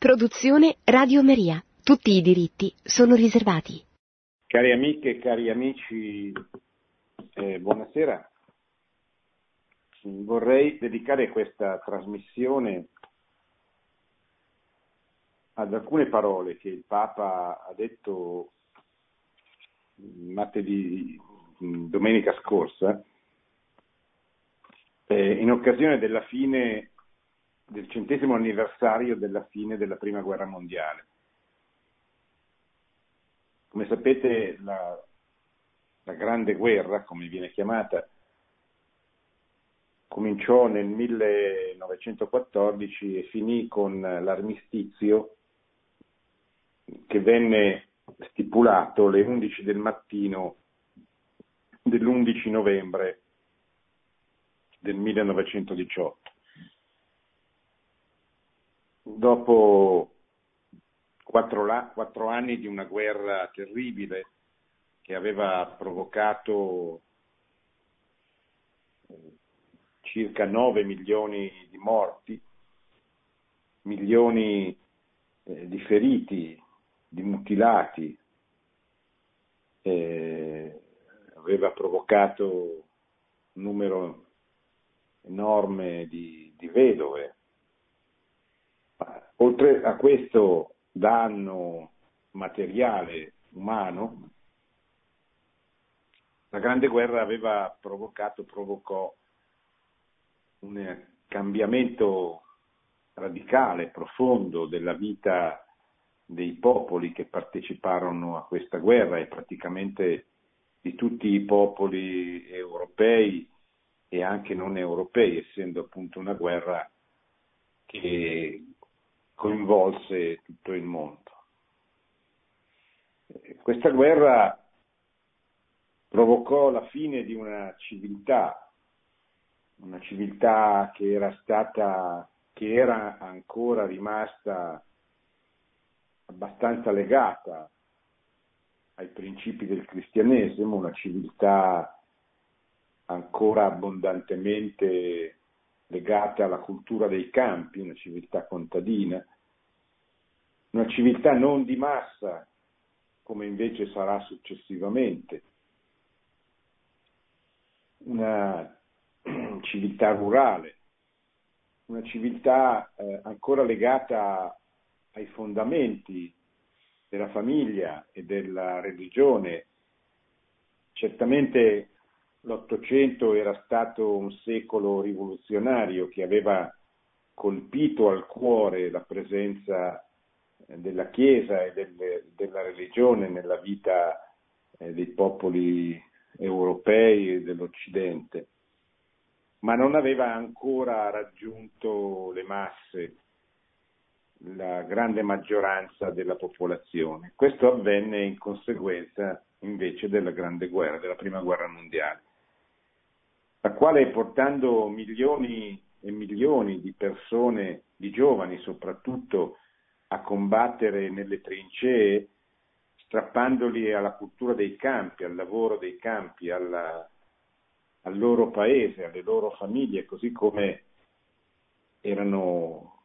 Produzione Radio Maria. Tutti i diritti sono riservati. Cari amiche e cari amici, eh, buonasera. Vorrei dedicare questa trasmissione ad alcune parole che il Papa ha detto martedì, domenica scorsa, eh, in occasione della fine del centesimo anniversario della fine della Prima Guerra Mondiale. Come sapete, la, la Grande Guerra, come viene chiamata, cominciò nel 1914 e finì con l'armistizio che venne stipulato alle 11 del mattino dell'11 novembre del 1918 dopo quattro, la, quattro, anni di una guerra terribile che aveva provocato eh, circa 9 milioni di morti, milioni eh, di feriti, di mutilati, eh, aveva provocato un numero enorme di, di vedove, Oltre a questo danno materiale umano, la Grande Guerra aveva provocato, provocò un cambiamento radicale, profondo della vita dei popoli che parteciparono a questa guerra e praticamente di tutti i popoli europei e anche non europei, essendo appunto una guerra che coinvolse tutto il mondo. Questa guerra provocò la fine di una civiltà, una civiltà che era stata, che era ancora rimasta abbastanza legata ai principi del cristianesimo, una civiltà ancora abbondantemente legata alla cultura dei campi, una civiltà contadina, una civiltà non di massa, come invece sarà successivamente, una civiltà rurale, una civiltà eh, ancora legata ai fondamenti della famiglia e della religione. Certamente l'Ottocento era stato un secolo rivoluzionario che aveva colpito al cuore la presenza della Chiesa e del, della religione nella vita eh, dei popoli europei e dell'Occidente, ma non aveva ancora raggiunto le masse, la grande maggioranza della popolazione. Questo avvenne in conseguenza invece della Grande Guerra, della Prima Guerra Mondiale la quale portando milioni e milioni di persone, di giovani soprattutto, a combattere nelle trincee, strappandoli alla cultura dei campi, al lavoro dei campi, alla, al loro paese, alle loro famiglie, così come erano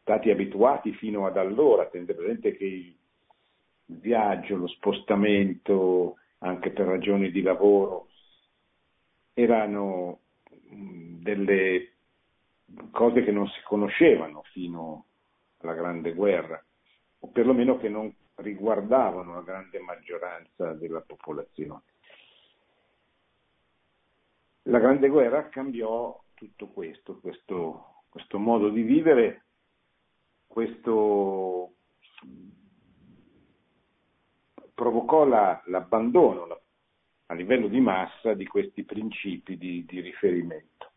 stati abituati fino ad allora. Tenete presente che il viaggio, lo spostamento, anche per ragioni di lavoro, erano delle cose che non si conoscevano fino alla Grande Guerra, o perlomeno che non riguardavano la grande maggioranza della popolazione. La Grande Guerra cambiò tutto questo, questo, questo modo di vivere, questo provocò la, l'abbandono, la a livello di massa di questi principi di, di riferimento.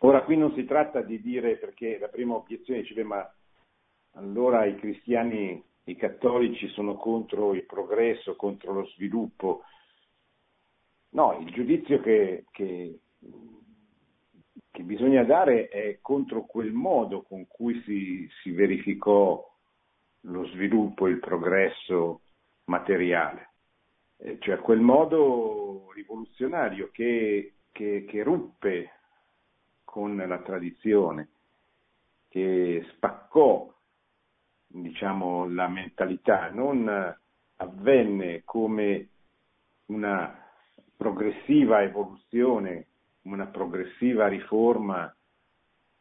Ora qui non si tratta di dire, perché la prima obiezione dice, ma allora i cristiani, i cattolici sono contro il progresso, contro lo sviluppo. No, il giudizio che, che, che bisogna dare è contro quel modo con cui si, si verificò lo sviluppo, il progresso materiale. Eh, cioè quel modo rivoluzionario che, che, che ruppe con la tradizione, che spaccò diciamo, la mentalità, non avvenne come una progressiva evoluzione, una progressiva riforma,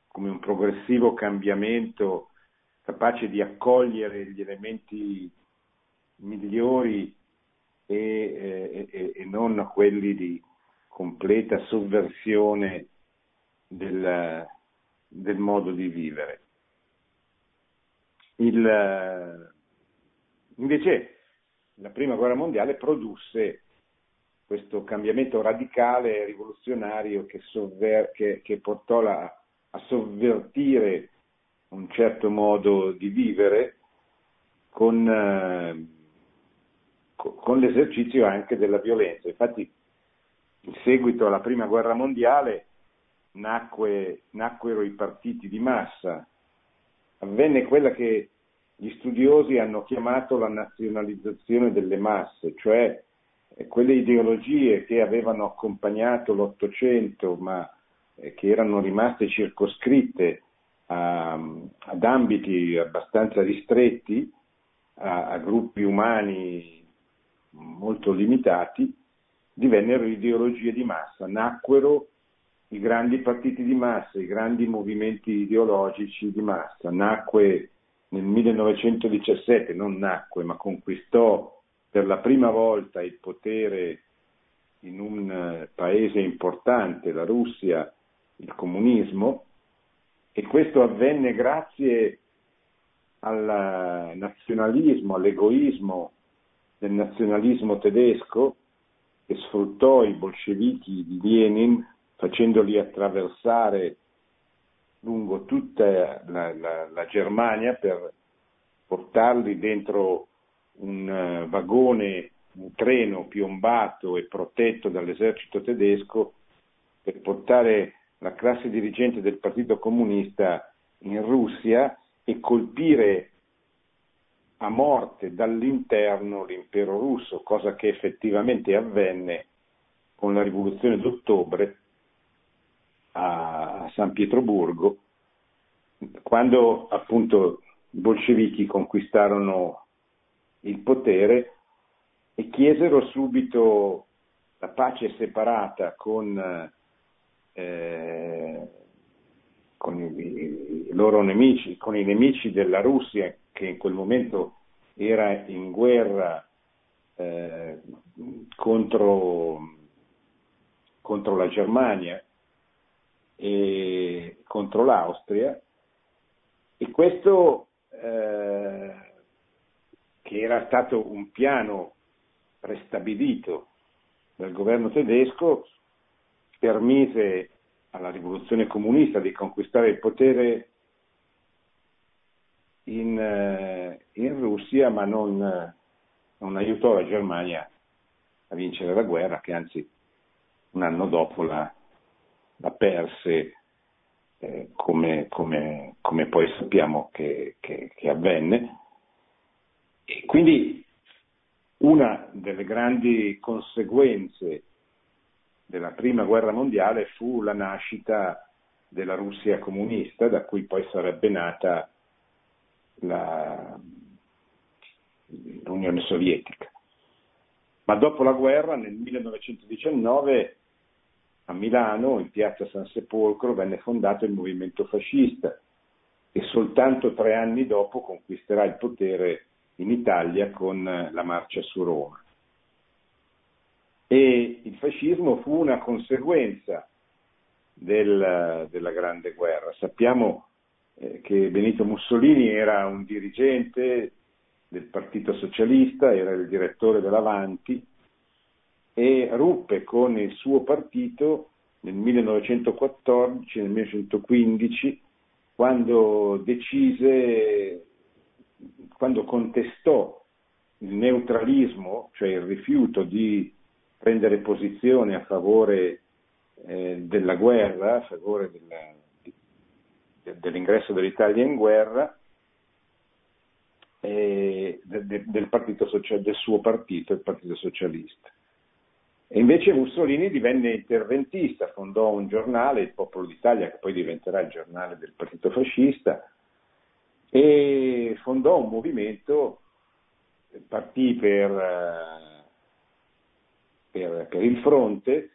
come un progressivo cambiamento capace di accogliere gli elementi migliori e, e, e non quelli di completa sovversione del, del modo di vivere. Il, invece la prima guerra mondiale produsse questo cambiamento radicale e rivoluzionario che, sovver- che, che portò la, a sovvertire un certo modo di vivere con, eh, con l'esercizio anche della violenza. Infatti, in seguito alla prima guerra mondiale nacque, nacquero i partiti di massa, avvenne quella che gli studiosi hanno chiamato la nazionalizzazione delle masse, cioè quelle ideologie che avevano accompagnato l'Ottocento ma eh, che erano rimaste circoscritte a, ad ambiti abbastanza ristretti, a, a gruppi umani molto limitati, divennero ideologie di massa, nacquero i grandi partiti di massa, i grandi movimenti ideologici di massa, nacque nel 1917, non nacque, ma conquistò per la prima volta il potere in un eh, paese importante, la Russia, il comunismo, e questo avvenne grazie al nazionalismo, all'egoismo del nazionalismo tedesco che sfruttò i bolscevichi di Lenin facendoli attraversare lungo tutta la, la, la Germania per portarli dentro un uh, vagone, un treno piombato e protetto dall'esercito tedesco per portare la classe dirigente del Partito Comunista in Russia e colpire a morte dall'interno l'impero russo, cosa che effettivamente avvenne con la rivoluzione d'ottobre a San Pietroburgo, quando appunto i bolscevichi conquistarono il potere e chiesero subito la pace separata con, eh, con i, i, loro nemici, con i nemici della Russia che in quel momento era in guerra eh, contro, contro la Germania e contro l'Austria. E questo eh, che era stato un piano prestabilito dal governo tedesco, permise alla rivoluzione comunista di conquistare il potere in, eh, Russia, ma non, non, aiutò la Germania a vincere la guerra, che anzi un anno dopo la, la perse, eh, come, come, come, poi sappiamo che, che, che avvenne. E quindi una delle grandi conseguenze della prima guerra mondiale fu la nascita della Russia comunista, da cui poi sarebbe nata la, l'Unione Sovietica. Ma dopo la guerra, nel 1919, a Milano, in piazza San Sepolcro, venne fondato il movimento fascista e soltanto tre anni dopo conquisterà il potere in Italia con la marcia su Roma. E il fascismo fu una conseguenza del, della Grande Guerra. Sappiamo eh, che Benito Mussolini era un dirigente del Partito Socialista, era il direttore dell'Avanti e ruppe con il suo partito nel 1914, nel 1915, quando decise quando contestò il neutralismo, cioè il rifiuto di prendere posizione a favore eh, della guerra, a favore della, de, dell'ingresso dell'Italia in guerra, eh, de, del, social, del suo partito, il Partito Socialista. E invece Mussolini divenne interventista, fondò un giornale, il Popolo d'Italia, che poi diventerà il giornale del Partito Fascista, e fondò un movimento, partì per, per, per il fronte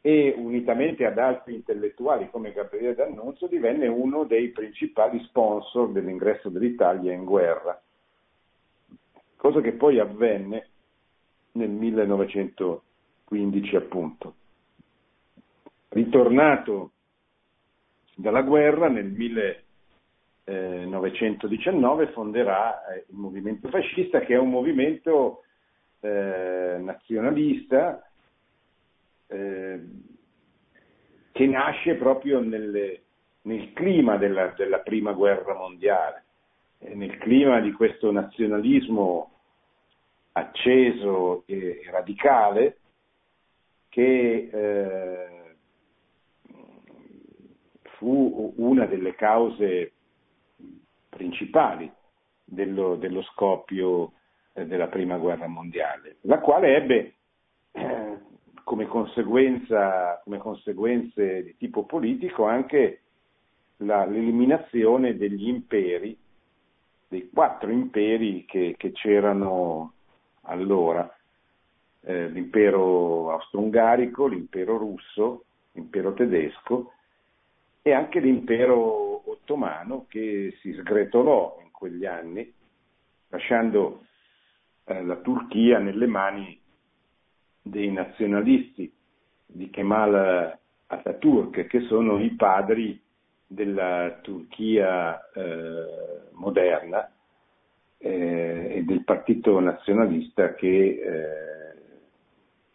e unitamente ad altri intellettuali come Gabriele D'Annunzio divenne uno dei principali sponsor dell'ingresso dell'Italia in guerra, cosa che poi avvenne nel 1915 appunto. Ritornato dalla guerra nel 1919 fonderà eh, il movimento fascista che è un movimento eh, nazionalista eh, che nasce proprio nelle, nel clima della, della, prima guerra mondiale, nel clima di questo nazionalismo acceso e radicale che eh, fu una delle cause principali dello, dello scoppio eh, della prima guerra mondiale, la quale ebbe eh, come, come conseguenze di tipo politico anche la, l'eliminazione degli imperi, dei quattro imperi che, che c'erano allora, eh, l'impero austro-ungarico, l'impero russo, l'impero tedesco e anche l'impero ottomano che si sgretolò in quegli anni, lasciando eh, la Turchia nelle mani dei nazionalisti di Kemal Atatürk, che sono i padri della Turchia eh, moderna eh, e del partito nazionalista che eh,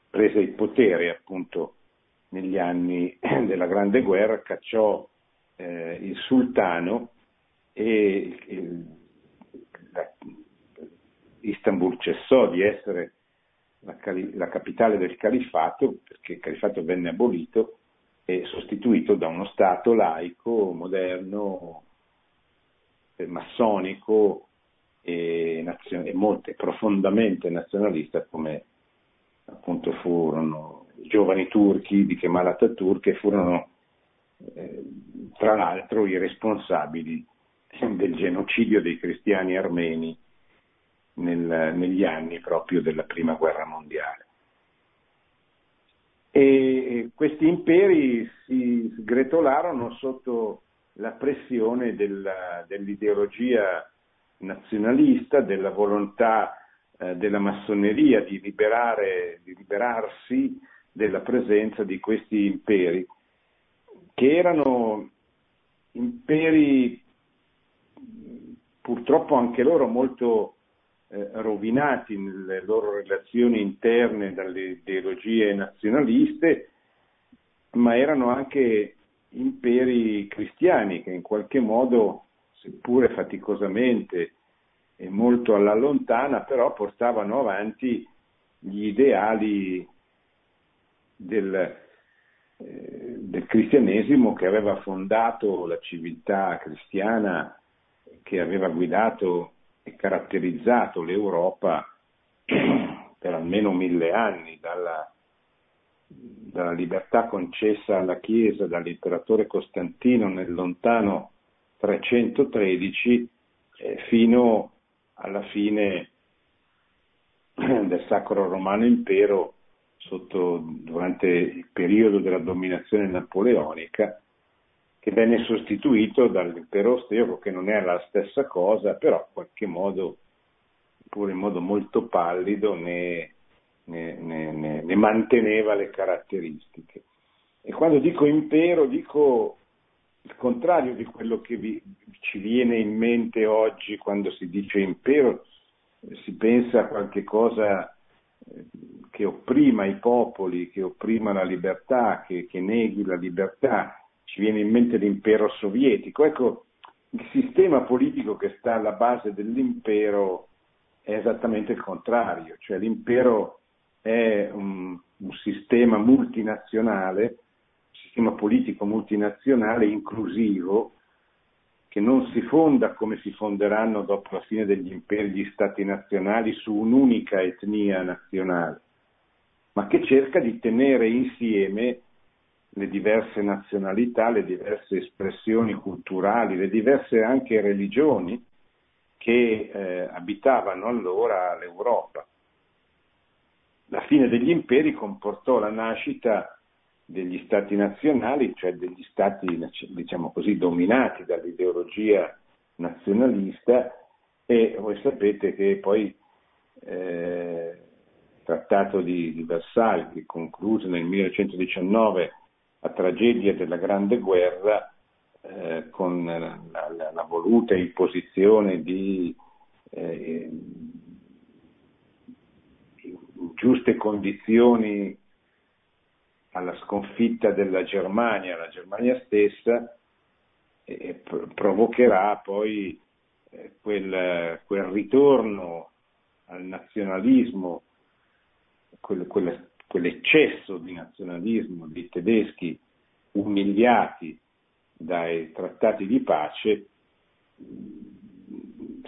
prese il potere appunto negli anni della Grande Guerra, cacciò eh, il sultano e il, la, Istanbul cessò di essere la, la, capitale del califfato perché il califfato venne abolito e sostituito da uno Stato laico, moderno, eh, massonico e, nazio- e molto, profondamente nazionalista come appunto furono i giovani turchi di Kemal Atatürk e furono eh, tra l'altro i responsabili del genocidio dei cristiani armeni nel, negli anni proprio della prima guerra mondiale. E questi imperi si sgretolarono sotto la pressione della, dell'ideologia nazionalista, della volontà eh, della massoneria di, liberare, di liberarsi della presenza di questi imperi, che erano imperi purtroppo anche loro molto eh, rovinati nelle loro relazioni interne dalle ideologie nazionaliste, ma erano anche imperi cristiani che in qualche modo, seppure faticosamente, e molto alla lontana, però portavano avanti gli ideali del, eh, del cristianesimo che aveva fondato la civiltà cristiana, che aveva guidato e caratterizzato l'Europa per almeno mille anni, dalla, dalla libertà concessa alla Chiesa dall'imperatore Costantino nel lontano 313 eh, fino alla fine del Sacro Romano Impero sotto, durante il periodo della dominazione napoleonica che venne sostituito dall'impero austriaco che non era la stessa cosa, però in qualche modo, pure in modo molto pallido, ne, ne, ne, ne manteneva le caratteristiche. E quando dico impero dico il contrario di quello che vi, ci viene in mente oggi quando si dice impero, si pensa a qualche cosa eh, che opprima i popoli, che opprima la libertà, che, che neghi la libertà, ci viene in mente l'impero sovietico. Ecco, il sistema politico che sta alla base dell'impero è esattamente il contrario, cioè l'impero è un, un sistema multinazionale sistema politico multinazionale inclusivo che non si fonda come si fonderanno dopo la fine degli imperi gli stati nazionali su un'unica etnia nazionale, ma che cerca di tenere insieme le diverse nazionalità, le diverse espressioni culturali, le diverse anche religioni che eh, abitavano allora l'Europa. La fine degli imperi comportò la nascita degli stati nazionali, cioè degli stati, diciamo così, dominati dall'ideologia nazionalista e voi sapete che poi eh, il trattato di, di Versailles, concluso nel 1919 a tragedia della Grande Guerra, eh, con la, la, la, voluta imposizione di eh, giuste condizioni alla sconfitta della Germania, la Germania stessa, e provocherà poi eh, quel, quel, ritorno al nazionalismo, quel, quel, quell'eccesso di nazionalismo dei tedeschi umiliati dai trattati di pace,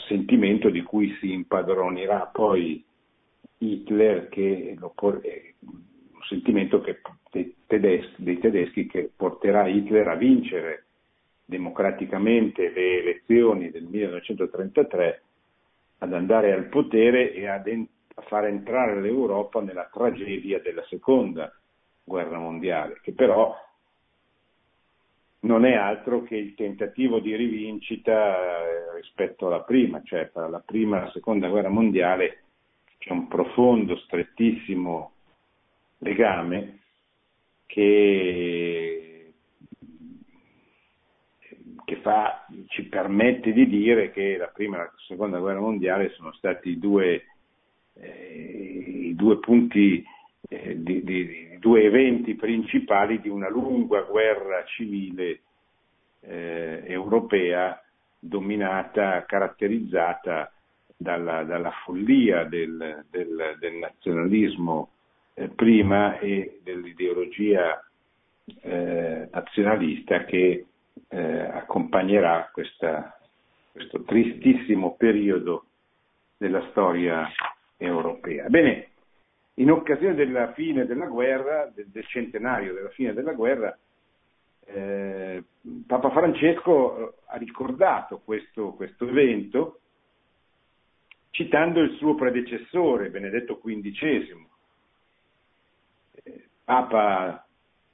sentimento di cui si impadronirà poi Hitler, che lo, un sentimento che, dei, tedeschi, dei tedeschi che porterà Hitler a vincere democraticamente le elezioni del 1933, ad andare al potere e ad en- a far entrare l'Europa nella tragedia della seconda guerra mondiale, che però non è altro che il tentativo di rivincita eh, rispetto alla prima, cioè tra la prima e la seconda guerra mondiale c'è un profondo, strettissimo legame che, che fa, ci permette di dire che la prima e la seconda guerra mondiale sono stati due, eh, i due punti eh, di, di, di, due eventi principali di una lunga guerra civile eh, europea dominata, caratterizzata dalla, dalla follia del, del, del nazionalismo eh, prima e dell'ideologia eh, nazionalista che eh, accompagnerà questa, questo tristissimo periodo della storia europea. Bene, in occasione della fine della guerra, del, centenario della fine della guerra, eh, Papa Francesco eh, ha ricordato questo, questo, evento citando il suo predecessore, Benedetto XV, eh, Papa,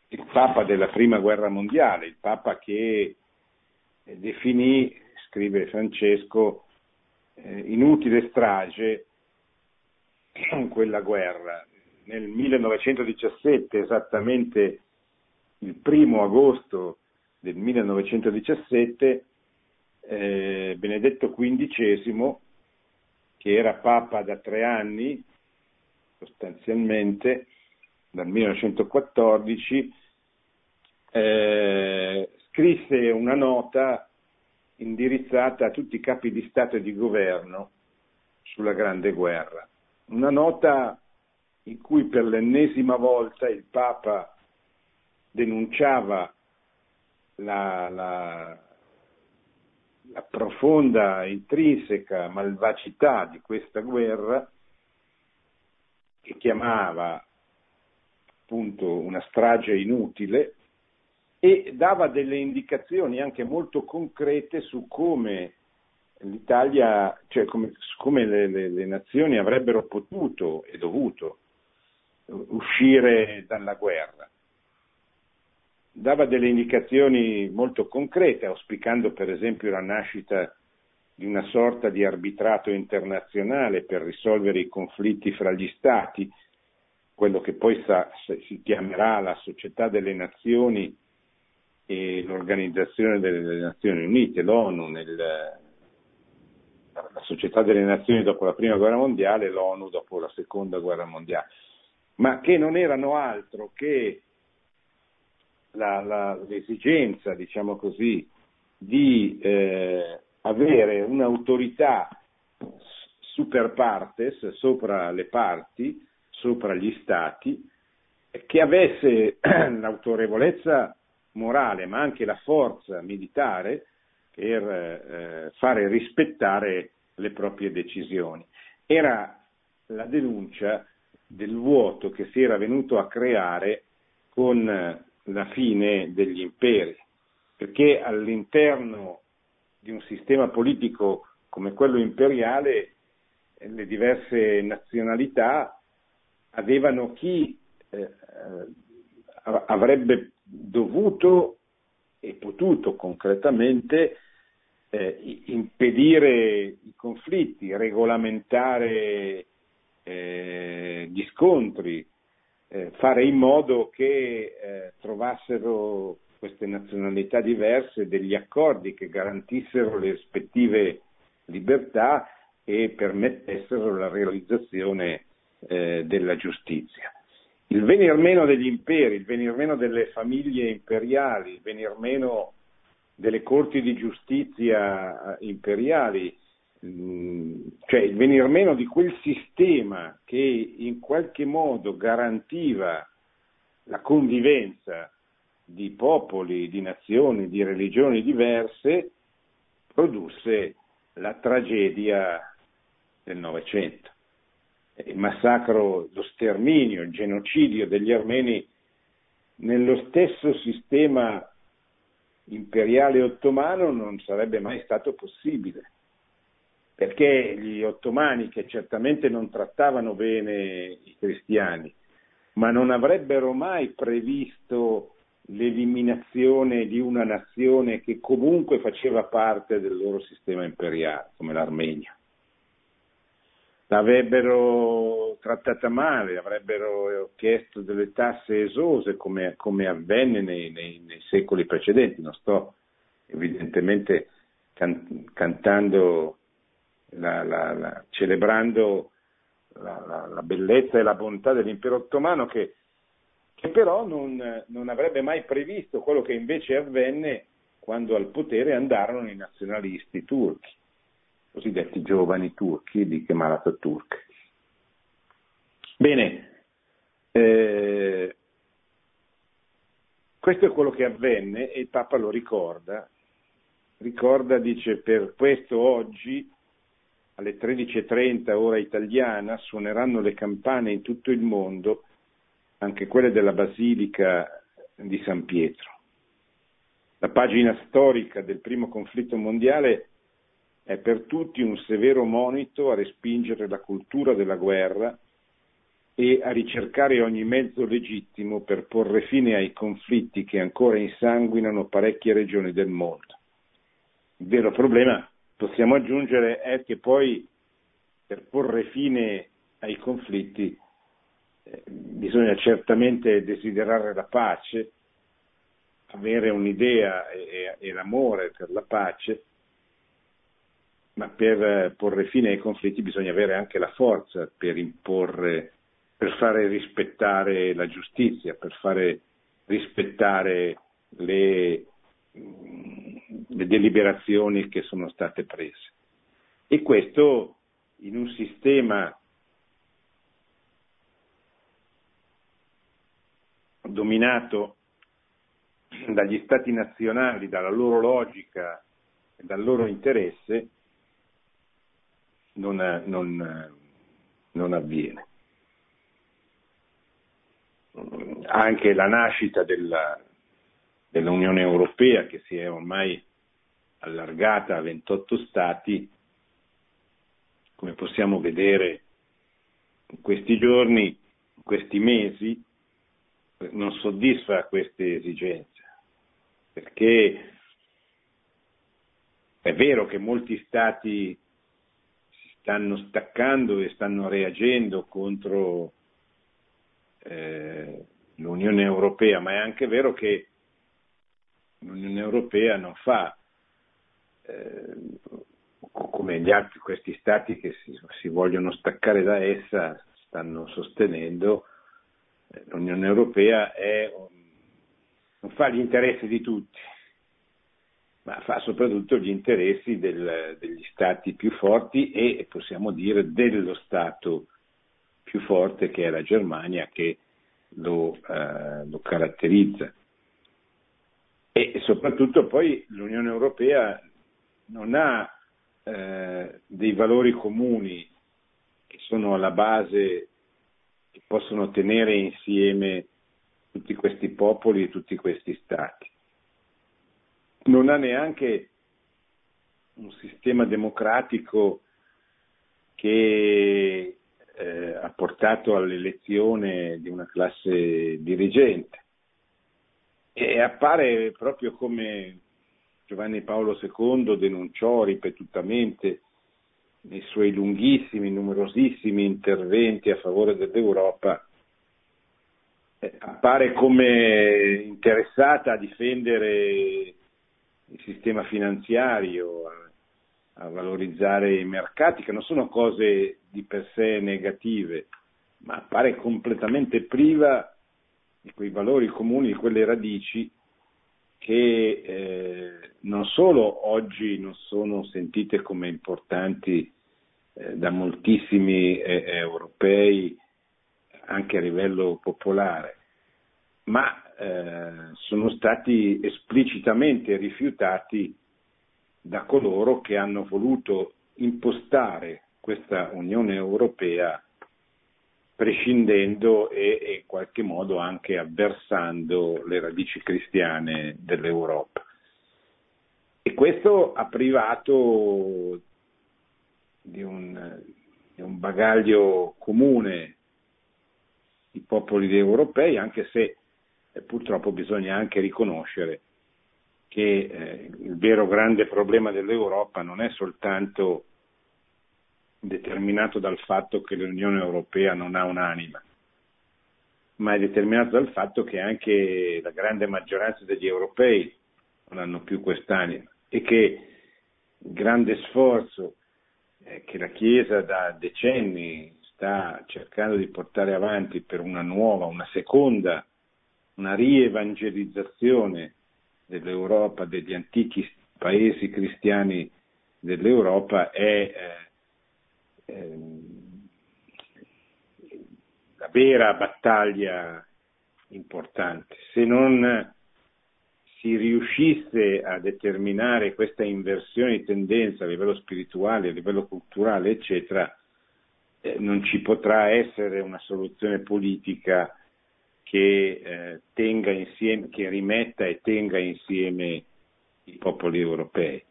il Papa della Prima Guerra Mondiale, il Papa che eh, definì, scrive Francesco, eh, inutile strage quella guerra. Nel 1917, esattamente il primo agosto del 1917, eh, Benedetto XV, che era Papa da tre anni, sostanzialmente, dal 1914, eh, scrisse una nota indirizzata a tutti i capi di Stato e di governo sulla Grande Guerra una nota in cui per l'ennesima volta il Papa denunciava la, la, la profonda, intrinseca malvagità di questa guerra che chiamava appunto una strage inutile e dava delle indicazioni anche molto concrete su come l'Italia, cioè come, come le, le, le, nazioni avrebbero potuto e dovuto uscire dalla guerra. Dava delle indicazioni molto concrete, auspicando per esempio la nascita di una sorta di arbitrato internazionale per risolvere i conflitti fra gli Stati, quello che poi sa, si chiamerà la Società delle Nazioni e l'Organizzazione delle Nazioni Unite, l'ONU, nel, la società delle nazioni dopo la prima guerra mondiale e l'ONU dopo la seconda guerra mondiale, ma che non erano altro che la, la, l'esigenza, diciamo così, di eh, avere un'autorità super partes, sopra le parti, sopra gli stati, che avesse l'autorevolezza morale ma anche la forza militare per eh, fare rispettare le proprie decisioni. Era la denuncia del vuoto che si era venuto a creare con la fine degli imperi, perché all'interno di un sistema politico come quello imperiale le diverse nazionalità avevano chi eh, avrebbe dovuto e potuto concretamente eh, impedire i conflitti, regolamentare eh, gli scontri, eh, fare in modo che eh, trovassero queste nazionalità diverse degli accordi che garantissero le rispettive libertà e permettessero la realizzazione eh, della giustizia. Il venir meno degli imperi, il venir meno delle famiglie imperiali, il venir meno delle corti di giustizia eh, imperiali, mm, cioè il venir meno di quel sistema che in qualche modo garantiva la convivenza di popoli, di nazioni, di religioni diverse, produsse la tragedia del Novecento. Il massacro, lo sterminio, il genocidio degli armeni nello stesso sistema imperiale ottomano non sarebbe mai stato possibile, perché gli ottomani, che certamente non trattavano bene i cristiani, ma non avrebbero mai previsto l'eliminazione di una nazione che comunque faceva parte del loro sistema imperiale, come l'Armenia. L'avrebbero trattata male, avrebbero chiesto delle tasse esose come, come avvenne nei, nei, nei, secoli precedenti. Non sto evidentemente can, cantando, la, la, la, celebrando la, bellezza e la bontà dell'impero ottomano che che però non, non avrebbe mai previsto quello che invece avvenne quando al potere andarono i nazionalisti turchi, cosiddetti giovani turchi di Kemal Atatürk. Bene, eh, questo è quello che avvenne e il Papa lo ricorda. Ricorda, dice, per questo oggi alle 13.30 ora italiana suoneranno le campane in tutto il mondo anche quelle della Basilica di San Pietro. La pagina storica del primo conflitto mondiale è per tutti un severo monito a respingere la cultura della guerra e a ricercare ogni mezzo legittimo per porre fine ai conflitti che ancora insanguinano parecchie regioni del mondo. Il vero problema, possiamo aggiungere, è che poi per porre fine ai conflitti bisogna certamente desiderare la pace, avere un'idea e, e, l'amore per la pace, ma per porre fine ai conflitti bisogna avere anche la forza per imporre, per fare rispettare la giustizia, per fare rispettare le, le deliberazioni che sono state prese. E questo in un sistema dominato dagli stati nazionali, dalla loro logica e dal loro interesse, non, non, non avviene. Anche la nascita della, dell'Unione Europea, che si è ormai allargata a 28 stati, come possiamo vedere in questi giorni, in questi mesi, non soddisfa queste esigenze, perché è vero che molti stati stanno staccando e stanno reagendo contro eh, l'Unione Europea, ma è anche vero che l'Unione Europea non fa eh, come gli altri, questi stati che si, si vogliono staccare da essa stanno sostenendo, l'Unione Europea è, non fa gli interessi di tutti, ma fa soprattutto gli interessi del, degli stati più forti e possiamo dire dello Stato più forte che è la Germania che lo, eh, lo caratterizza. E soprattutto poi l'Unione Europea non ha eh, dei valori comuni che sono alla base che possono tenere insieme tutti questi popoli e tutti questi stati. Non ha neanche un sistema democratico che eh, ha portato all'elezione di una classe dirigente. E appare proprio come Giovanni Paolo II denunciò ripetutamente nei suoi lunghissimi, numerosissimi interventi a favore dell'Europa, eh, appare come interessata a difendere il sistema finanziario, a, a valorizzare i mercati, che non sono cose di per sé negative, ma appare completamente priva di quei valori comuni, di quelle radici che eh, non solo oggi non sono sentite come importanti eh, da moltissimi eh, europei anche a livello popolare, ma eh, sono stati esplicitamente rifiutati da coloro che hanno voluto impostare questa Unione Europea prescindendo e, e, in qualche modo anche avversando le radici cristiane dell'Europa. E questo ha privato di un, di un bagaglio comune i popoli europei, anche se purtroppo bisogna anche riconoscere che eh, il vero grande problema dell'Europa non è soltanto determinato dal fatto che l'Unione Europea non ha un'anima, ma è determinato dal fatto che anche la grande maggioranza degli europei non hanno più quest'anima e che il grande sforzo eh, che la Chiesa da decenni sta cercando di portare avanti per una nuova, una seconda, una rievangelizzazione dell'Europa, degli antichi paesi cristiani dell'Europa è eh, Ehm, la vera battaglia importante. Se non si riuscisse a determinare questa inversione di tendenza a livello spirituale, a livello culturale, eccetera, eh, non ci potrà essere una soluzione politica che eh, tenga insieme, che rimetta e tenga insieme i popoli europei.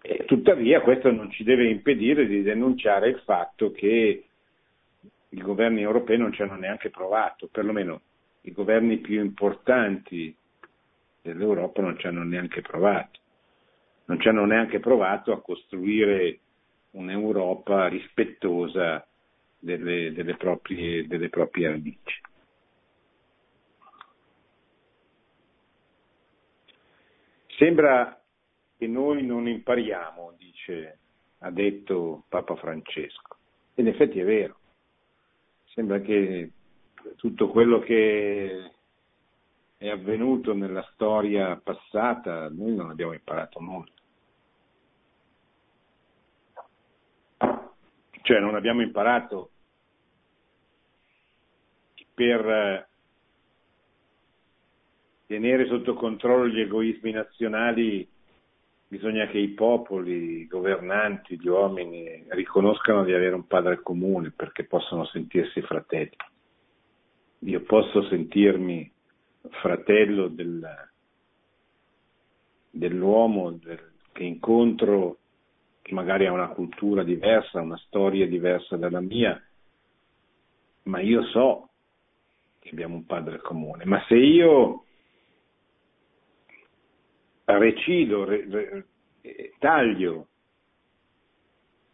E, tuttavia questo non ci deve impedire di denunciare il fatto che i governi europei non ci hanno neanche provato, perlomeno i governi più importanti dell'Europa non ci hanno neanche provato, non ci hanno neanche provato a costruire un'Europa rispettosa delle, delle, proprie, delle proprie radici. Sembra che noi non impariamo, dice, ha detto Papa Francesco. In effetti è vero. Sembra che tutto quello che è avvenuto nella storia passata, noi non abbiamo imparato nulla. Cioè non abbiamo imparato per tenere sotto controllo gli egoismi nazionali bisogna che i popoli, i governanti, gli uomini riconoscano di avere un padre comune perché possono sentirsi fratelli. Io posso sentirmi fratello del, dell'uomo del, che incontro, che magari ha una cultura diversa, una storia diversa dalla mia, ma io so che abbiamo un padre comune. Ma se io recido, re, re, eh, taglio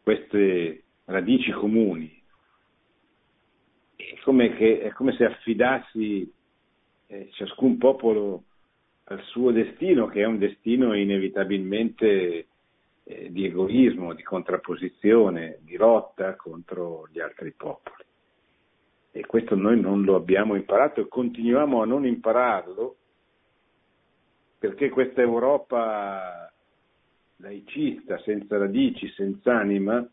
queste radici comuni. È come, che, è come se affidassi eh, ciascun popolo al suo destino, che è un destino inevitabilmente eh, di egoismo, di contrapposizione, di lotta contro gli altri popoli. E questo noi non lo abbiamo imparato e continuiamo a non impararlo perché questa Europa laicista, senza radici, senza anima,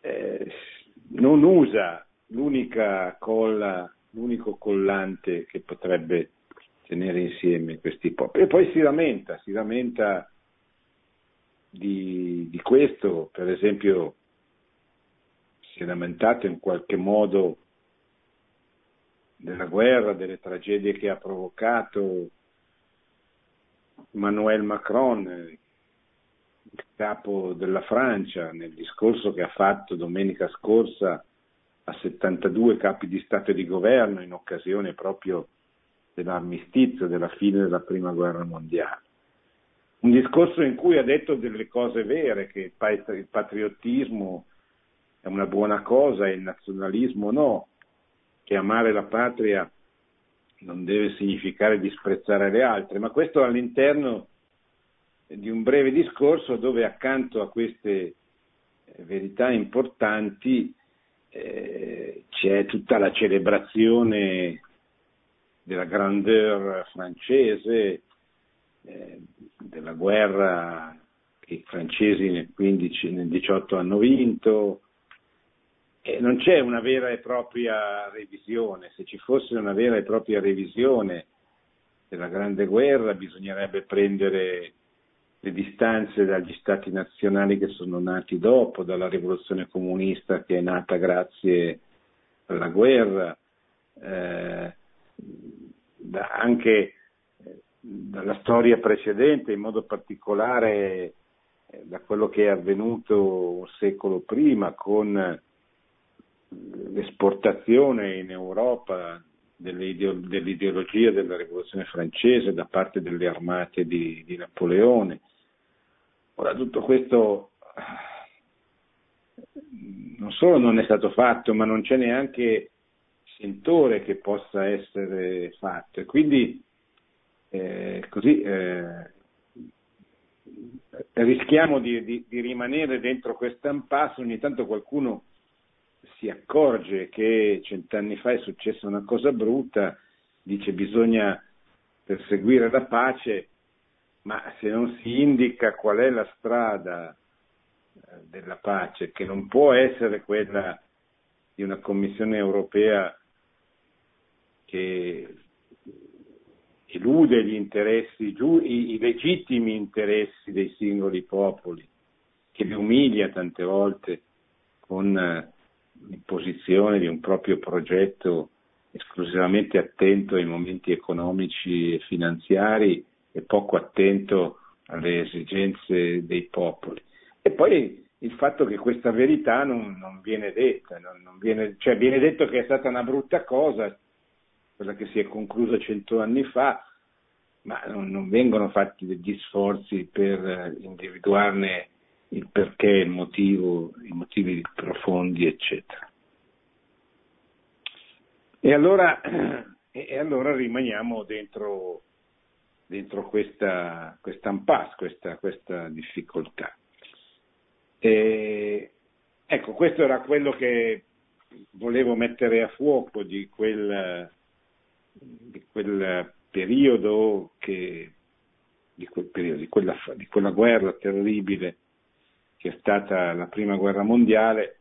eh, non usa l'unica colla, l'unico collante che potrebbe tenere insieme questi popoli. E poi si lamenta, si lamenta di, di questo, per esempio si è lamentato in qualche modo della guerra, delle tragedie che ha provocato Emmanuel Macron, il capo della Francia nel discorso che ha fatto domenica scorsa a 72 capi di Stato e di governo in occasione proprio dell'armistizio, della fine della Prima Guerra Mondiale. Un discorso in cui ha detto delle cose vere, che il patriottismo è una buona cosa e il nazionalismo no, che amare la patria non deve significare disprezzare le altre, ma questo all'interno di un breve discorso dove accanto a queste eh, verità importanti eh, c'è tutta la celebrazione della grandeur francese, eh, della guerra che i francesi nel, 15, nel 18 hanno vinto, e non c'è una vera e propria revisione, se ci fosse una vera e propria revisione della Grande Guerra bisognerebbe prendere le distanze dagli stati nazionali che sono nati dopo, dalla rivoluzione comunista che è nata grazie alla guerra, eh, da, anche eh, dalla storia precedente, in modo particolare eh, da quello che è avvenuto un secolo prima con l'esportazione in Europa dell'ideologia della rivoluzione francese da parte delle armate di, di Napoleone. Ora tutto questo non solo non è stato fatto, ma non c'è neanche sentore che possa essere fatto. E quindi eh, così eh, rischiamo di, di, di, rimanere dentro questo impasse, ogni tanto qualcuno si accorge che cent'anni fa è successa una cosa brutta, dice bisogna perseguire la pace ma se non si indica qual è la strada eh, della pace, che non può essere quella di una Commissione europea che elude gli interessi, i, legittimi interessi dei singoli popoli, che li umilia tante volte con eh, l'imposizione di un proprio progetto esclusivamente attento ai momenti economici e finanziari e poco attento alle esigenze dei popoli. E poi il fatto che questa verità non, non viene detta, non, non viene, cioè viene detto che è stata una brutta cosa, quella che si è conclusa cento anni fa, ma non, non vengono fatti degli sforzi per individuarne il perché, il motivo, i motivi profondi, eccetera. E allora, e allora rimaniamo dentro dentro questa, questa impasse, questa, questa difficoltà. E, ecco, questo era quello che volevo mettere a fuoco di quel, di quel periodo, che, di, quel periodo di, quella, di quella guerra terribile che è stata la prima guerra mondiale,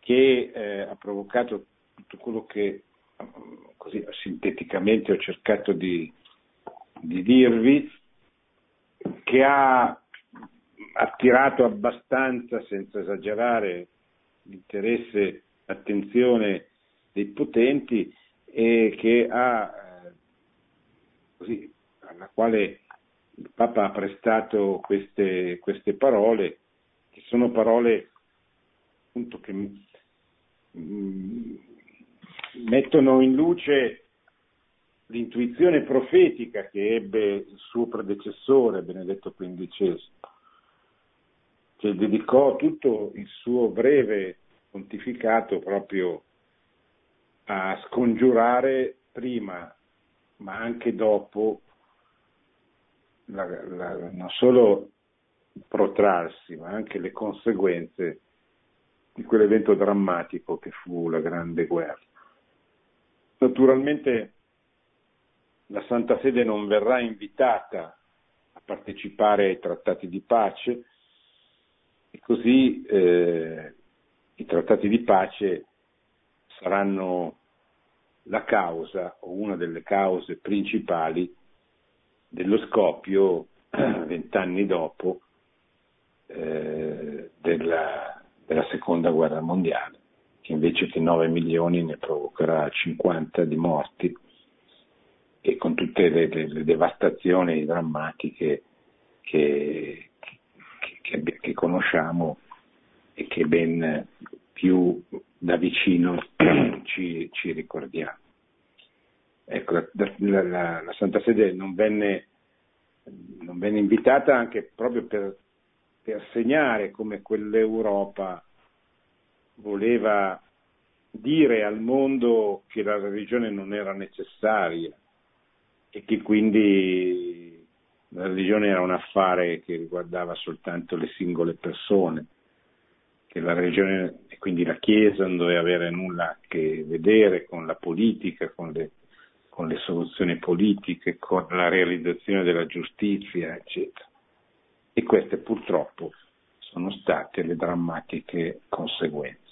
che eh, ha provocato tutto quello che così sinteticamente ho cercato di, di dirvi che ha attirato abbastanza, senza esagerare, l'interesse, l'attenzione dei potenti e che ha, eh, così, alla quale il Papa ha prestato queste, queste parole, che sono parole appunto che mm, mettono in luce l'intuizione profetica che ebbe il suo predecessore, Benedetto XV, che dedicò tutto il suo breve pontificato proprio a scongiurare prima, ma anche dopo, la, la, non solo protrarsi, ma anche le conseguenze di quell'evento drammatico che fu la Grande Guerra. Naturalmente la Santa Sede non verrà invitata a partecipare ai trattati di pace e così eh, i trattati di pace saranno la causa o una delle cause principali dello scoppio vent'anni dopo eh, della, della, seconda guerra mondiale, che invece che 9 milioni ne provocherà 50 di morti e con tutte le, le, le devastazioni drammatiche che, che, che, che conosciamo e che ben più da vicino ci, ci ricordiamo. Ecco, la, la, la, Santa Sede non venne, non venne invitata anche proprio per, per segnare come quell'Europa voleva dire al mondo che la religione non era necessaria e che quindi la religione era un affare che riguardava soltanto le singole persone, che la religione e quindi la Chiesa non doveva avere nulla a che vedere con la politica, con le, con le soluzioni politiche, con la realizzazione della giustizia, eccetera. E queste purtroppo sono state le drammatiche conseguenze.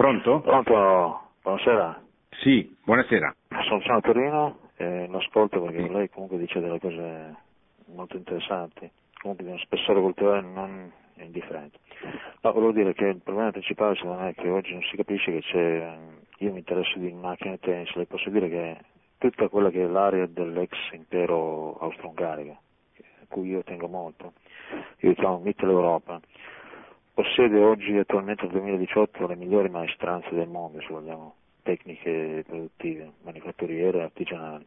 Pronto? Pronto, buonasera. Sì, buonasera. Sono, a Torino e lo ascolto perché lei comunque dice delle cose molto interessanti, comunque di uno spessore culturale non indifferente. No, volevo dire che il problema principale secondo me è che oggi non si capisce che c'è, io mi interesso di macchine tennis, le posso dire che tutta quella che è l'area dell'ex impero austro-ungarico, a cui io tengo molto, io chiamo Mitteleuropa, possiede oggi attualmente nel 2018 le migliori maestranze del mondo, se vogliamo, tecniche produttive, manifatturiere, artigianali.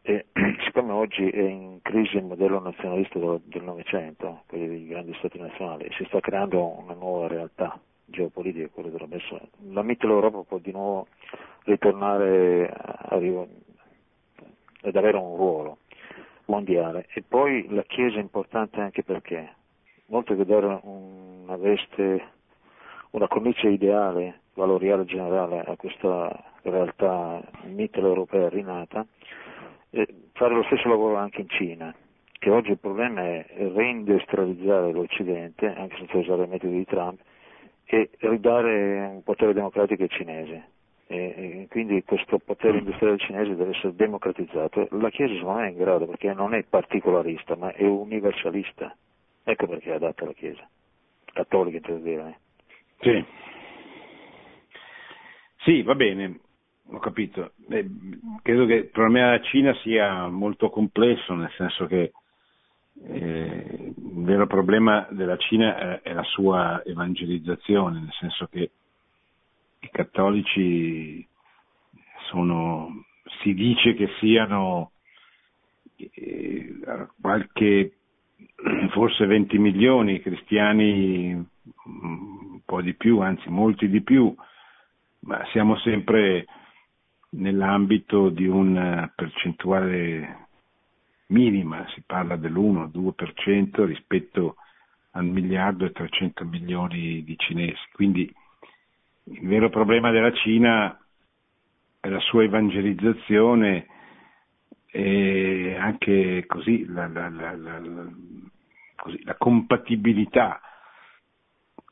E siccome oggi è in crisi il modello nazionalista del Novecento, quelli dei grandi stati nazionali, si sta creando una nuova realtà geopolitica, quella dovrebbe essere. La Mitteleuropa può di nuovo ritornare ad avere un ruolo mondiale e poi la Chiesa è importante anche perché oltre che dare una veste, una cornice ideale, valoriale generale a questa realtà mitteleuropea rinata, eh, fare lo stesso lavoro anche in Cina, che oggi il problema è reindustrializzare l'Occidente, anche senza usare i metodi di Trump, e ridare un potere democratico ai cinesi. E, e quindi questo potere industriale cinese deve essere democratizzato. La Chiesa secondo me è in grado perché non è particolarista ma è universalista. Ecco perché è adatta alla Chiesa, cattolica intendo dire. Eh. Sì. Sì, va bene, ho capito. Eh, credo che il problema della Cina sia molto complesso, nel senso che eh, il vero problema della Cina è, è, la sua evangelizzazione, nel senso che i cattolici sono, si dice che siano eh, qualche forse 20 milioni, cristiani un po' di più, anzi molti di più, ma siamo sempre nell'ambito di una percentuale minima, si parla dell'1-2% rispetto al miliardo e 300 milioni di cinesi. Quindi il vero problema della Cina è la sua evangelizzazione e anche così la, la, la, così, la compatibilità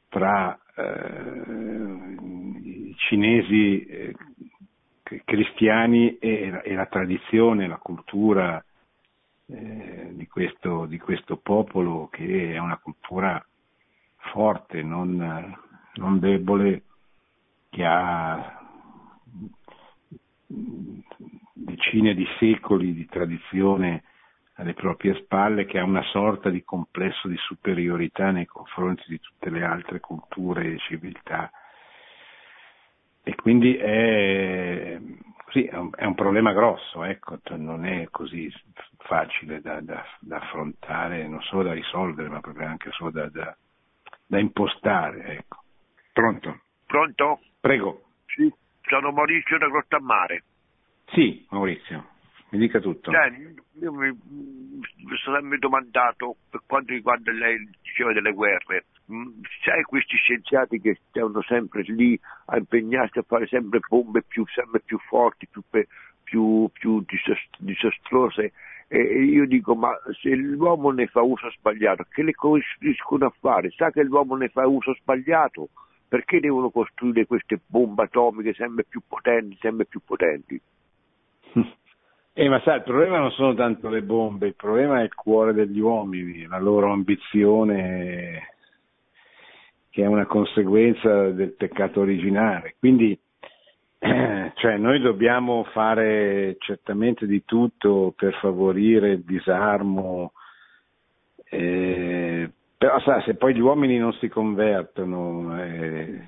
tra eh, i cinesi eh, cristiani e, e, la tradizione, la cultura eh, di, questo, di, questo, popolo che è una cultura forte, non, non debole, che ha decine di secoli di tradizione alle proprie spalle, che ha una sorta di complesso di superiorità nei confronti di tutte le altre culture e civiltà. E quindi è, così, è, un, è un, problema grosso, ecco, non è così facile da, da, da, affrontare, non solo da risolvere, ma proprio anche solo da, da impostare. Ecco. Pronto? Pronto? Prego. Sì, sono Maurizio da Grottammare. Sì, Maurizio. mi dica tutto. Cioè, io mi, mi sono sempre domandato per quanto riguarda lei diceva delle guerre, mm, sai questi scienziati che stanno sempre lì a impegnarsi a fare sempre bombe più, sempre più forti, più, più, più disastrose, e io dico, ma se l'uomo ne fa uso sbagliato, che le riescono a fare? Sa che l'uomo ne fa uso sbagliato? Perché devono costruire queste bombe atomiche sempre più potenti, sempre più potenti? Eh, ma sai, il problema non sono tanto le bombe, il problema è il cuore degli uomini, la loro ambizione che è una conseguenza del peccato originale. Quindi, eh, cioè, noi dobbiamo fare certamente di tutto per favorire il disarmo, eh, però sa, se poi gli uomini non si convertono, è,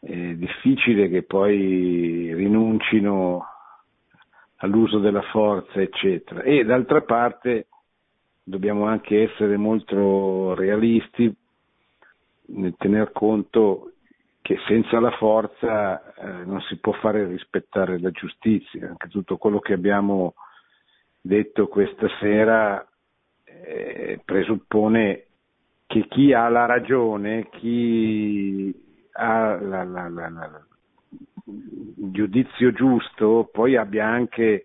è difficile che poi rinuncino all'uso della forza, eccetera. E d'altra parte dobbiamo anche essere molto realisti nel tener conto che senza la forza eh, non si può fare rispettare la giustizia. Anche tutto quello che abbiamo detto questa sera eh, presuppone che chi ha la ragione, chi ha la, la, la, giudizio giusto poi abbia anche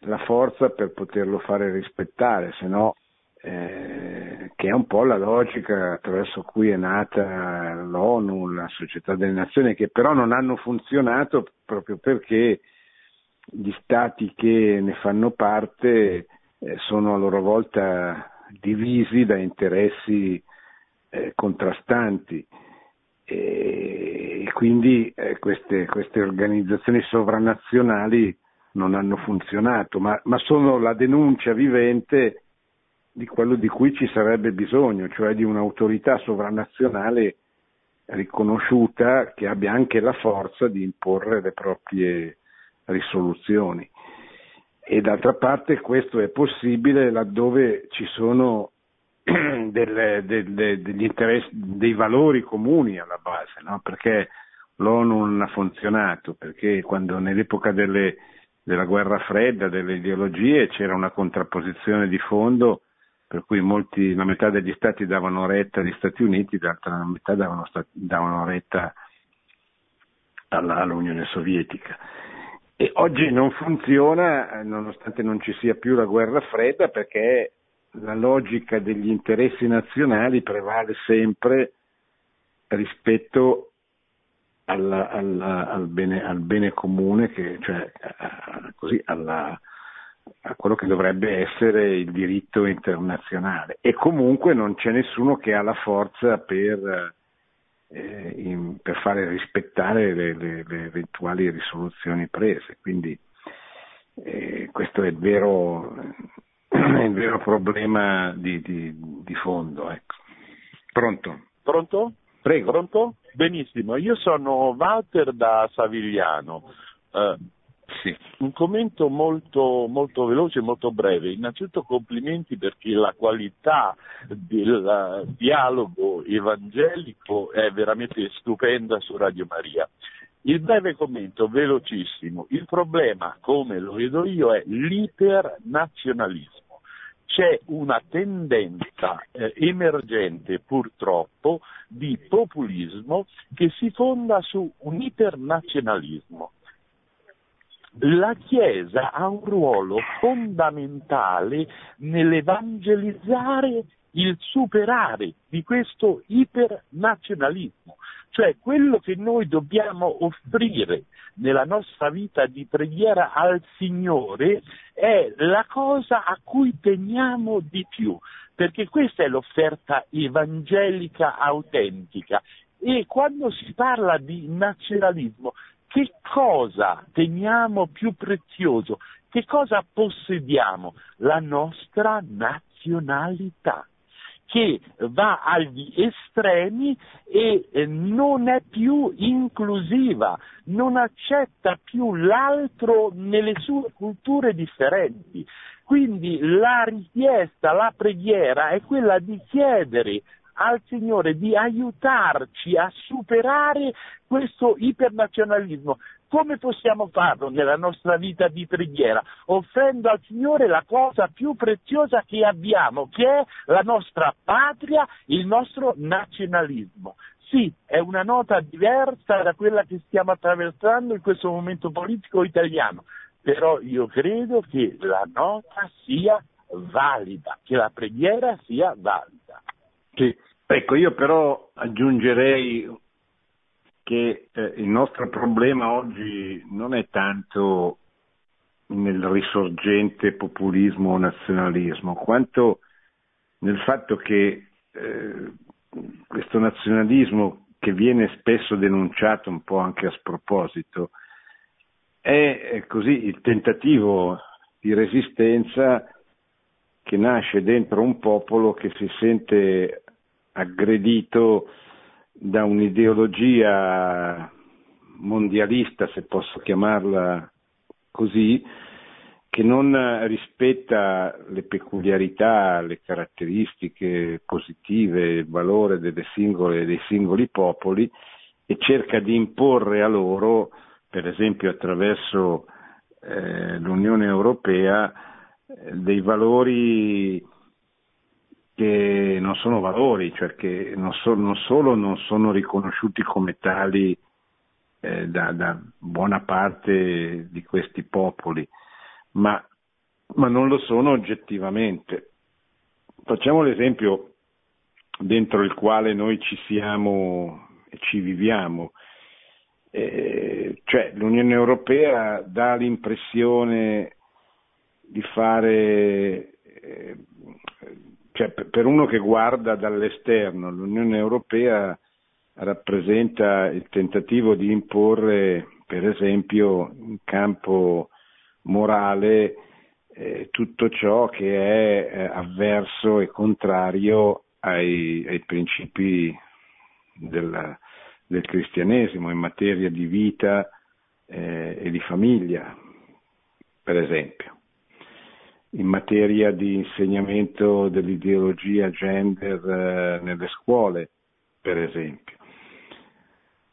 la forza per poterlo fare rispettare, se no eh, che è un po' la logica attraverso cui è nata l'ONU, la Società delle Nazioni, che però non hanno funzionato proprio perché gli stati che ne fanno parte eh, sono a loro volta divisi da interessi eh, contrastanti. E quindi eh, queste, queste, organizzazioni sovranazionali non hanno funzionato, ma, ma, sono la denuncia vivente di quello di cui ci sarebbe bisogno, cioè di un'autorità sovranazionale riconosciuta che abbia anche la forza di imporre le proprie risoluzioni. E d'altra parte questo è possibile laddove ci sono delle, delle, degli interessi, dei valori comuni alla base, no? perché l'ONU non ha funzionato, perché quando nell'epoca delle, della guerra fredda, delle ideologie, c'era una contrapposizione di fondo per cui molti, la metà degli stati davano retta agli Stati Uniti, l'altra metà davano, davano retta alla, all'Unione Sovietica. E oggi non funziona, nonostante non ci sia più la guerra fredda, perché la logica degli interessi nazionali prevale sempre rispetto alla, alla, al, bene, al, bene, comune, che, cioè a, così, alla, a quello che dovrebbe essere il diritto internazionale. E comunque non c'è nessuno che ha la forza per, eh, in, per fare rispettare le, le, le, eventuali risoluzioni prese. Quindi eh, questo è il vero, è il vero problema di, di, di fondo. Ecco. Pronto? Pronto? Prego. Pronto? Benissimo, io sono Walter da Savigliano. Eh, sì. Un commento molto, molto veloce e molto breve. Innanzitutto complimenti perché la qualità del dialogo evangelico è veramente stupenda su Radio Maria. Il breve commento, velocissimo. Il problema, come lo vedo io, è l'ipernazionalismo. C'è una tendenza eh, emergente, purtroppo, di populismo che si fonda su un ipernazionalismo. La Chiesa ha un ruolo fondamentale nell'evangelizzare il superare di questo ipernazionalismo, cioè quello che noi dobbiamo offrire nella nostra vita di preghiera al Signore è la cosa a cui teniamo di più, perché questa è l'offerta evangelica autentica. E quando si parla di nazionalismo, che cosa teniamo più prezioso? Che cosa possediamo? La nostra nazionalità che va agli estremi e eh, non è più inclusiva, non accetta più l'altro nelle sue culture differenti. Quindi la richiesta, la preghiera è quella di chiedere al Signore di aiutarci a superare questo ipernazionalismo, Come possiamo farlo nella nostra vita di preghiera? Offrendo al Signore la cosa più preziosa che abbiamo, che è la nostra patria, il nostro nazionalismo. Sì, è una nota diversa da quella che stiamo attraversando in questo momento politico italiano, però io credo che la nota sia valida, che la preghiera sia valida. Sì. Ecco, io però aggiungerei che eh, il nostro problema oggi non è tanto nel risorgente populismo o nazionalismo, quanto nel fatto che eh, questo nazionalismo che viene spesso denunciato un po' anche a sproposito è così il tentativo di resistenza che nasce dentro un popolo che si sente aggredito da un'ideologia mondialista, se posso chiamarla così, che non rispetta le peculiarità, le caratteristiche positive, il valore singole, dei singoli popoli e cerca di imporre a loro, per esempio attraverso eh, l'Unione Europea, eh, dei valori che non sono valori, cioè che non, so, non solo non sono riconosciuti come tali eh, da, da buona parte di questi popoli, ma, ma non lo sono oggettivamente. Facciamo l'esempio dentro il quale noi ci siamo e ci viviamo. Eh, cioè l'Unione Europea dà l'impressione di fare, eh, cioè per uno che guarda dall'esterno, l'Unione Europea rappresenta il tentativo di imporre, per esempio, in campo morale eh, tutto ciò che è eh, avverso e contrario ai, ai principi del, del, cristianesimo in materia di vita eh, e di famiglia, per esempio, in materia di insegnamento dell'ideologia gender eh, nelle scuole, per esempio.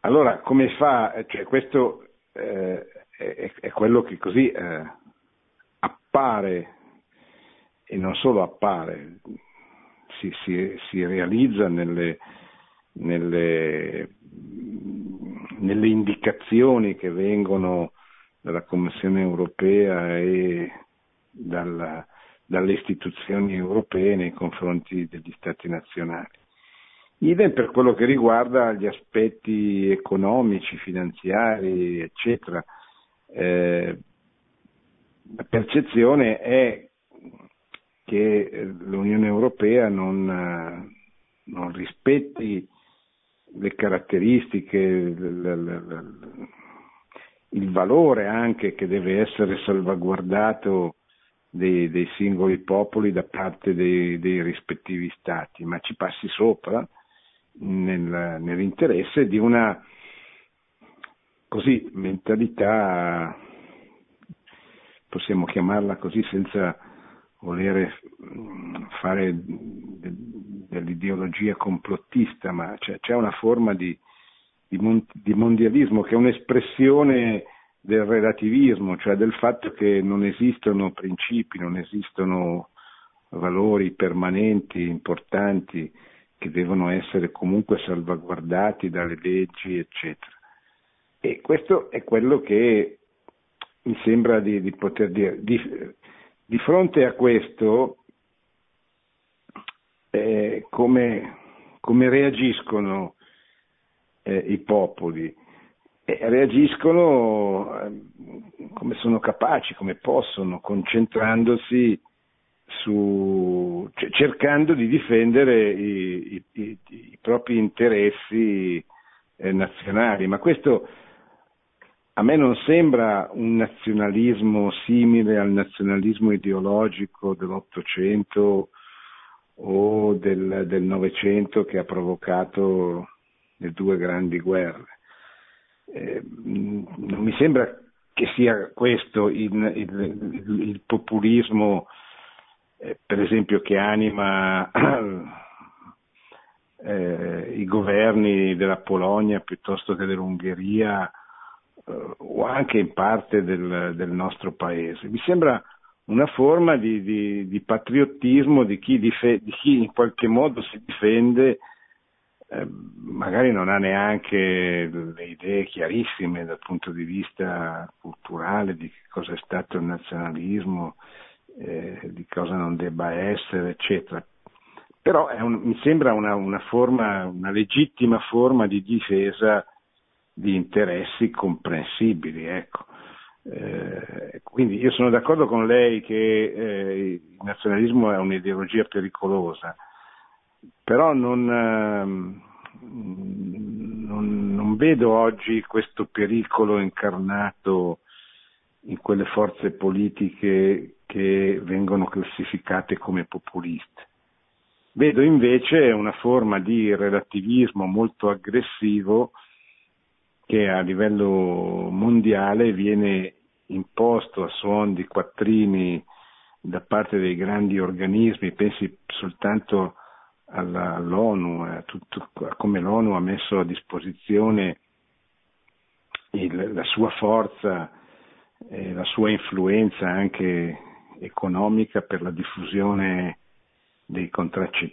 Allora, come fa, cioè, questo eh, è, è quello che così eh, appare, e non solo appare, si, si, si realizza nelle, nelle, nelle, indicazioni che vengono dalla Commissione europea e dalla, dalle istituzioni europee nei confronti degli Stati nazionali. Idem per quello che riguarda gli aspetti economici, finanziari, eccetera. Eh, la percezione è che l'Unione Europea non, non rispetti le caratteristiche, il valore anche che deve essere salvaguardato dei, dei singoli popoli da parte dei, dei, rispettivi stati, ma ci passi sopra nel, nell'interesse di una così mentalità, possiamo chiamarla così senza volere mm, fare dell'ideologia complottista, ma c'è, una forma di, di mondialismo che è un'espressione del relativismo, cioè del fatto che non esistono principi, non esistono valori permanenti, importanti, che devono essere comunque salvaguardati dalle leggi, eccetera. E questo è quello che mi sembra di, di poter dire. Di, di, fronte a questo, eh, come, come, reagiscono eh, i popoli? Reagiscono eh, come sono capaci, come possono, concentrandosi su, cercando di difendere i, i, i, propri interessi eh, nazionali. Ma questo a me non sembra un nazionalismo simile al nazionalismo ideologico dell'Ottocento o del Novecento che ha provocato le due grandi guerre. Eh, non mi sembra che sia questo il, il, il populismo, eh, per esempio, che anima eh, i governi della Polonia piuttosto che dell'Ungheria eh, o anche in parte del, del, nostro paese. Mi sembra una forma di, di, di patriottismo di chi, dife, di chi, in qualche modo si difende, eh, magari non ha neanche le idee chiarissime dal punto di vista culturale di cosa è stato il nazionalismo, eh, di cosa non debba essere, eccetera. Però un, mi sembra una, una, forma, una legittima forma di difesa di interessi comprensibili. Ecco. Eh, quindi io sono d'accordo con lei che eh, il nazionalismo è un'ideologia pericolosa, però non, eh, non, non vedo oggi questo pericolo incarnato in quelle forze politiche che vengono classificate come populiste. Vedo invece una forma di relativismo molto aggressivo che a livello mondiale viene imposto a suon di quattrini da parte dei grandi organismi, pensi soltanto alla, all'ONU, a, tutto, a come l'ONU ha messo a disposizione il, la sua forza e la sua influenza anche economica per la diffusione dei,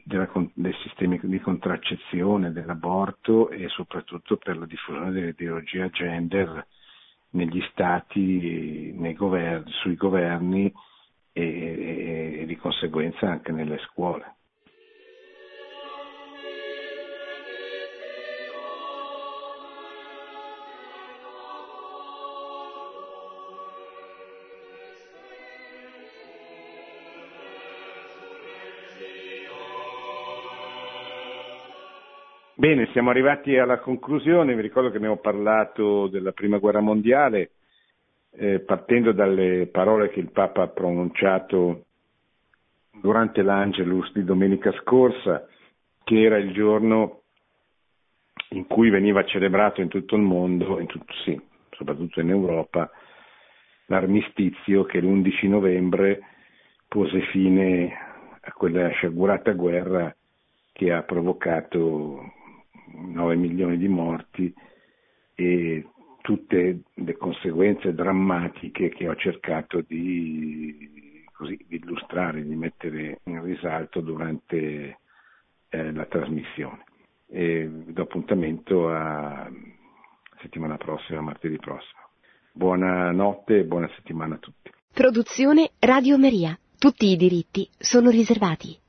della, dei, sistemi di contraccezione, dell'aborto e soprattutto per la diffusione dell'ideologia gender negli stati, governi, sui governi e, e, e di conseguenza anche nelle scuole. Bene, siamo arrivati alla conclusione, vi ricordo che abbiamo parlato della Prima Guerra Mondiale, eh, partendo dalle parole che il Papa ha pronunciato durante l'Angelus di domenica scorsa, che era il giorno in cui veniva celebrato in tutto il mondo, in tutto, sì, soprattutto in Europa, l'armistizio che l'11 novembre pose fine a quella sciagurata guerra che ha provocato 9 milioni di morti e tutte le conseguenze drammatiche che ho cercato di, così, di illustrare, di mettere in risalto durante eh, la trasmissione. E do appuntamento a settimana prossima, martedì prossimo. Buonanotte e buona settimana a tutti. Produzione Radio Maria. Tutti i diritti sono riservati.